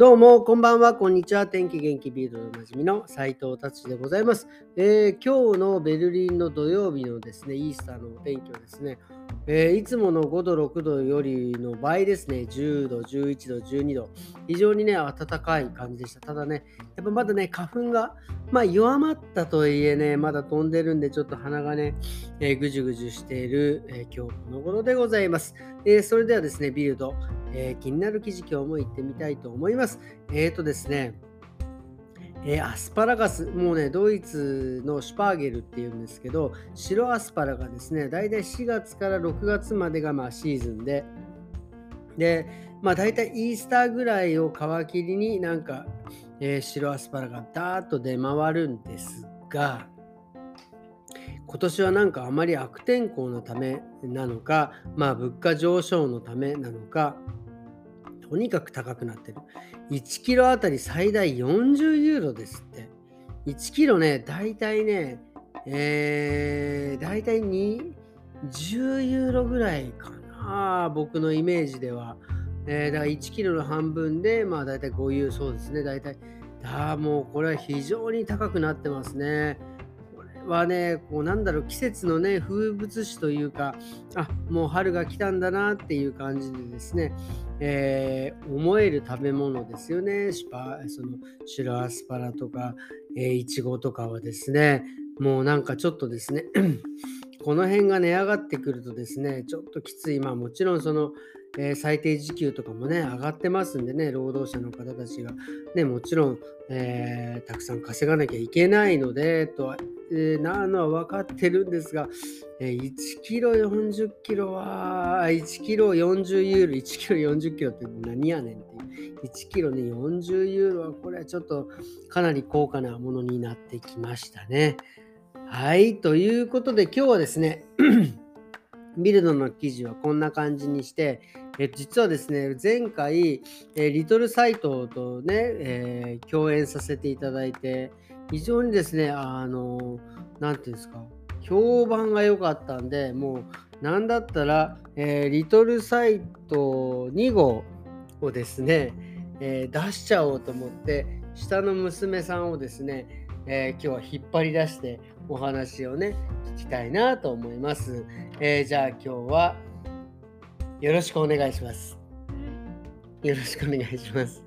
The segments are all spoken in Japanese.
どうも、こんばんは、こんにちは。天気元気ビールのおなじみの斉藤達でございます、えー、今日のベルリンの土曜日のですね、イースターのお天気はですね、えー、いつもの5度、6度よりの倍ですね、10度、11度、12度、非常にね、暖かい感じでした。ただね、やっぱまだね、花粉が、まあ、弱まったとはいえね、まだ飛んでるんで、ちょっと鼻がね、えー、ぐじゅぐじゅしている、え今日この頃でございます。えそれではですね、ビルド、え気になる記事今日も行ってみたいと思います。えっ、とですね、えー、アスパラガス、もうね、ドイツのシュパーゲルっていうんですけど、白アスパラがですね、大体4月から6月までがまあシーズンで、で、まあ大体イースターぐらいを皮切りになんか、えー、白アスパラがダーッと出回るんですが、今年はなんかあまり悪天候のためなのか、まあ物価上昇のためなのか、とにかく高くなってる。1キロあたり最大40ユーロですって。1キロね、大体ね、えー、大体2、10ユーロぐらいかな、僕のイメージでは。えー、だから1キロの半分で、まあ大体5ユーロ、そうですね、大体。ああもうこれは非常に高くなってますね。はね、こうなんだろう、季節のね、風物詩というか、あもう春が来たんだなっていう感じでですね、えー、思える食べ物ですよね。シパその白アスパラとか、えー、いちごとかはですね、もうなんかちょっとですね、この辺が値上がってくるとですね、ちょっときつい。まあもちろんその、えー、最低時給とかもね、上がってますんでね、労働者の方たちが、ね、もちろん、えー、たくさん稼がなきゃいけないので、とは、えー、なのは分かってるんですが、えー、1キロ40キロは、1キロ40ユーロ、1キロ40キロって何やねんっていう、1キロね、40ユーロは、これはちょっとかなり高価なものになってきましたね。はい、ということで今日はですね、ビルドの記事はこんな感じにして、え実はですね、前回、えリトルサイトとね、えー、共演させていただいて、非常にですね、あの、なんていうんですか、評判が良かったんで、もう、なんだったら、えー、リトルサイト2号をですね、えー、出しちゃおうと思って、下の娘さんをですね、えー、今日は引っ張り出してお話をね、聞きたいなと思います。え、じゃあ今日はよろしくお願いします。よろしくお願いします。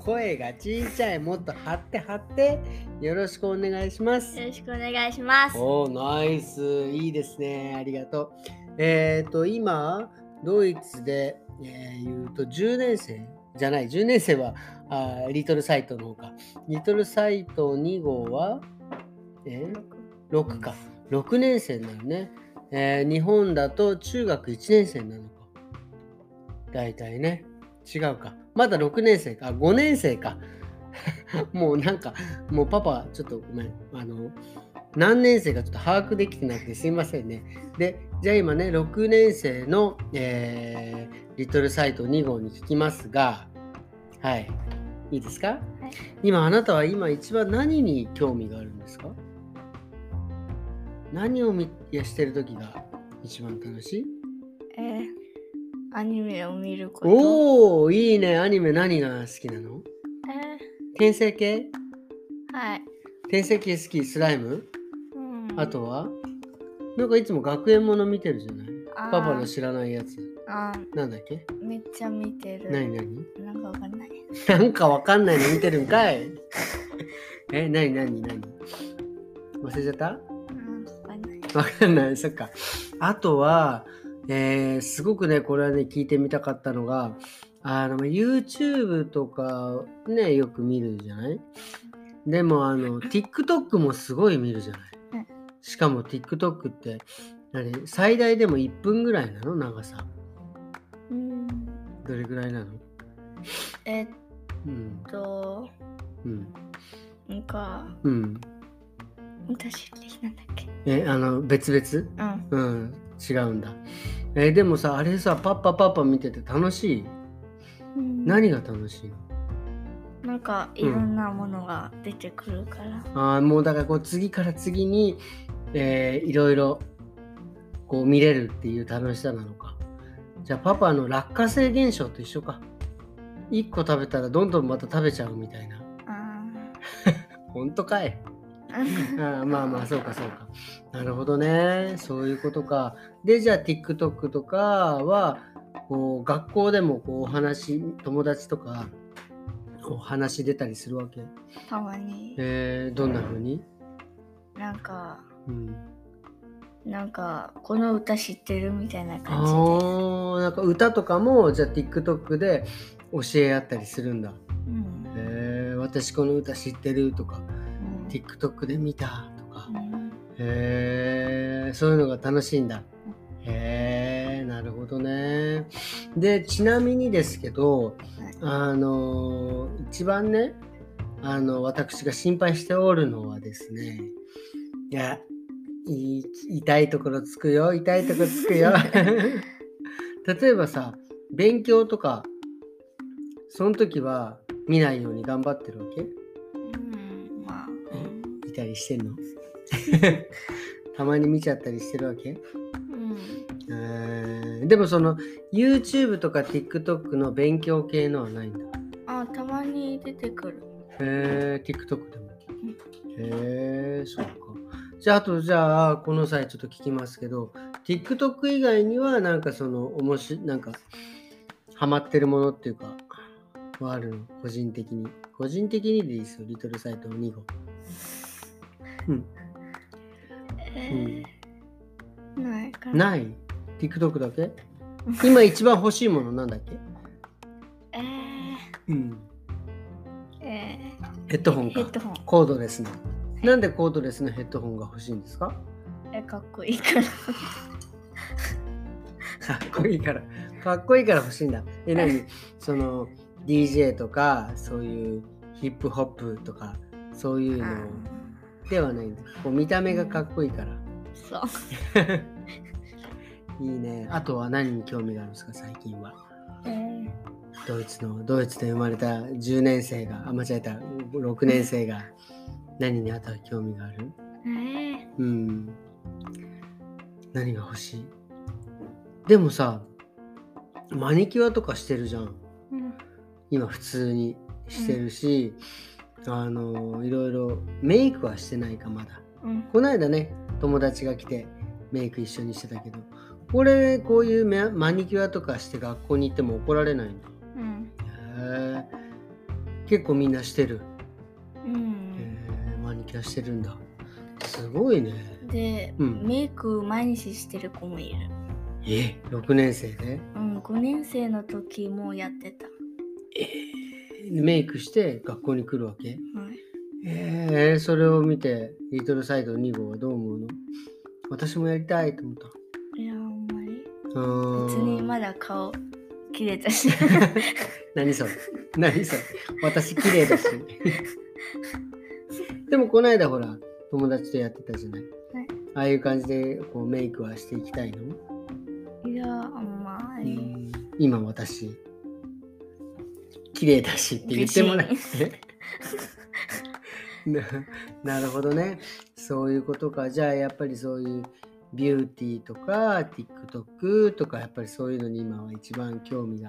声が小さい、もっと張って張って、よろしくお願いします。よろしくお願いします。おナイス。いいですね。ありがとう。えっ、ー、と、今、ドイツで、えー、言うと10年生じゃない、10年生はあリトルサイトの方か。リトルサイト2号は、えー、6か。6年生なのね。えー、日本だと中学1年生なのか。大体ね。違うか。まだ6年生か。5年生か。もうなんか、もうパパ、ちょっとごめん。あの、何年生かちょっと把握できてなくてすいませんね。で、じゃあ今ね、6年生の、えー、リトルサイト2号に聞きますが、はい。いいですか、はい、今、あなたは今一番何に興味があるんですか？何を見やしてる時が一番楽しい？えー、アニメを見ること。おおいいね。アニメ何が好きなの？えー、転生系？はい。転生系好きスライム、うん、あとは？なんかいつも学園もの見てるじゃない？パパの知らないやつ。あなんだっけ？めっちゃ見てる。何何？なんかわかんない。なんかわかんないの見てるんかい？え、何何何？忘れちゃった？わかんない。そっか。あとは、えー、すごくね、これはね、聞いてみたかったのが、あの、YouTube とかね、よく見るじゃない？でも、あの、TikTok もすごい見るじゃない、しかも TikTok って、何？最大でも1分ぐらいなの？長さ。うん。どれぐらいなの？えっと、うん。なんか、うん。私なんだっけ？えあの別々？うん、うん、違うんだ。えでもさあれさパッパパッパ見てて楽しい、うん、何が楽しいの？なんかいろんなものが出てくるから、うん、ああもうだからこう次から次に、えー、いろいろこう見れるっていう楽しさなのか。じゃあパパの落花生現象と一緒か。1個食べたらどんどんまた食べちゃうみたいな。あ 本当かい？ーあーまあまあそうかそうか。なるほどね。そういうことか。でじゃあ TikTok とかはこう学校でもこうお話友達とかお話出たりするわけ？たまにえー、どんな風に、なんかうん、なんかこの歌知ってるみたいなあ感じでーなんか歌とかもじゃあ TikTok で教え合ったりするんだ。うんえー、私この歌知ってるとかうん TikTok で見たとか。うんへえそういうのが楽しいんだ。へえなるほどね。でちなみにですけどあの一番ねあの私が心配しておるのはですねいやい痛いところつくよ痛いところつくよ。例えばさ勉強とかその時は見ないように頑張ってるわけ？たりしてんの？たまに見ちゃったりしてるわけ？うんえーでもその YouTube とか TikTok の勉強系のはないんだ？あたまに出てくるへえ TikTok でも。へえそっか。じゃああとじゃあこの際ちょっと聞きますけど TikTok 以外にはなんかその面白いなんかハマってるものっていうかはあるの？個人的に。個人的にでいいですよリトルサイトの2号。うん。えーないかなない ?TikTok だけ？今一番欲しいものなんだっけ？えうん。ーえヘッドホンかーヘッ。ドホンコードレスの。なんでコードレスのヘッドホンが欲しいんですか？えかっこいいから かっこいいから。かっこいいから欲しいんだ。え、何？その DJ とか、そういうヒップホップとか、そういうのではないんだ。こう見た目がかっこいいから。そう いいね。あとは何に興味があるんですか、最近は。えードイツの、ドイツで生まれた10年生が、あ、間違えた、6年生が何にあとは興味がある？えーうん。何が欲しい？でもさ、マニキュアとかしてるじゃん。うん今普通にしてるし、あの、いろいろメイクはしてないかまだ。うんこの間ね、友達が来てメイク一緒にしてたけど、これ、こういうメマニキュアとかして学校に行っても怒られないんだ。うんへえ。結構みんなしてる。うんマニキュアしてるんだ。すごいね。で、うんメイク毎日してる子もいるえ、6年生で？うん5年生の時もやってたメイクして学校に来るわけ？はい。えー、それを見て、リトルサイド2号はどう思うの？私もやりたいと思った。いやあんまり別にまだ顔切れたし 何それ？何それ？私綺麗だし。でもこの間ほら、友達とやってたじゃない？はい。ああいう感じでこうメイクはしていきたいの、いやあんまうりん。今私、綺麗だしって言ってもらえななるほどね。そういうことか。じゃあやっぱりそういうビューティーとか TikTok とかやっぱりそういうのに今は一番興味が、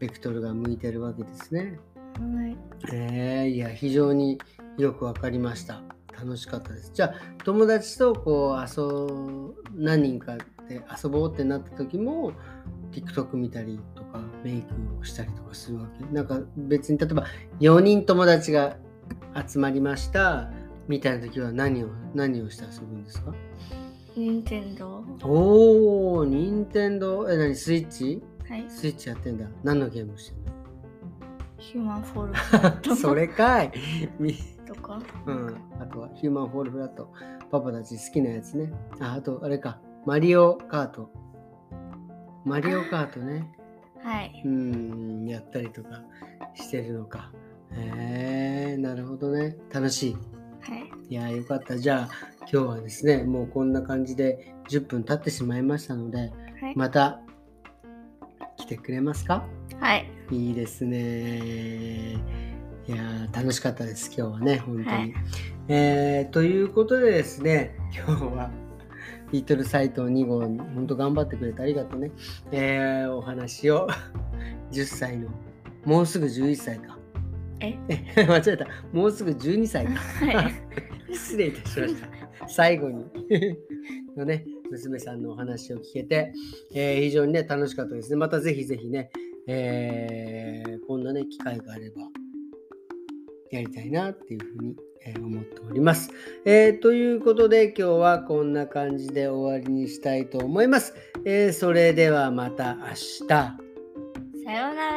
ベクトルが向いてるわけですね。はいえー、いや、非常によくわかりました。楽しかったです。じゃあ友達とこう遊何人かで遊ぼうってなった時も TikTok 見たりとかメイクをしたりとかするわけなんか別に例えば4人友達が集まりましたみたいな時は何を何をして遊ぶんですか？任天堂おー、任天堂え、何スイッチ？はいスイッチやってんだ。何のゲームしてんヒューマンフォールの それかいみとかうん。あとはヒューマンフォールフラット。パパたち好きなやつね。あ、あとあれか。マリオカート。マリオカートね。はいうん、やったりとかしてるのか。へえ、なるほどね。楽しい。はいいやーよかった。じゃあ今日はですね、もうこんな感じで10分経ってしまいましたので、はいまた来てくれますか？はいいいですね。いやー楽しかったです、今日はね、本当に。はいえーということでですね、今日はリトルサイト2号、本当頑張ってくれてありがとうね。えーお話を 10歳のもうすぐ11歳か。え？え 間違えた。もうすぐ12歳か。はい。失礼いたしました。最後にのね、娘さんのお話を聞けて、えー非常にね、楽しかったですね。またぜひぜひね、えーこんなね、機会があれば、やりたいなっていうふうに、え思っております、えーということで、今日はこんな感じで終わりにしたいと思います。えーそれではまた明日。さようなら。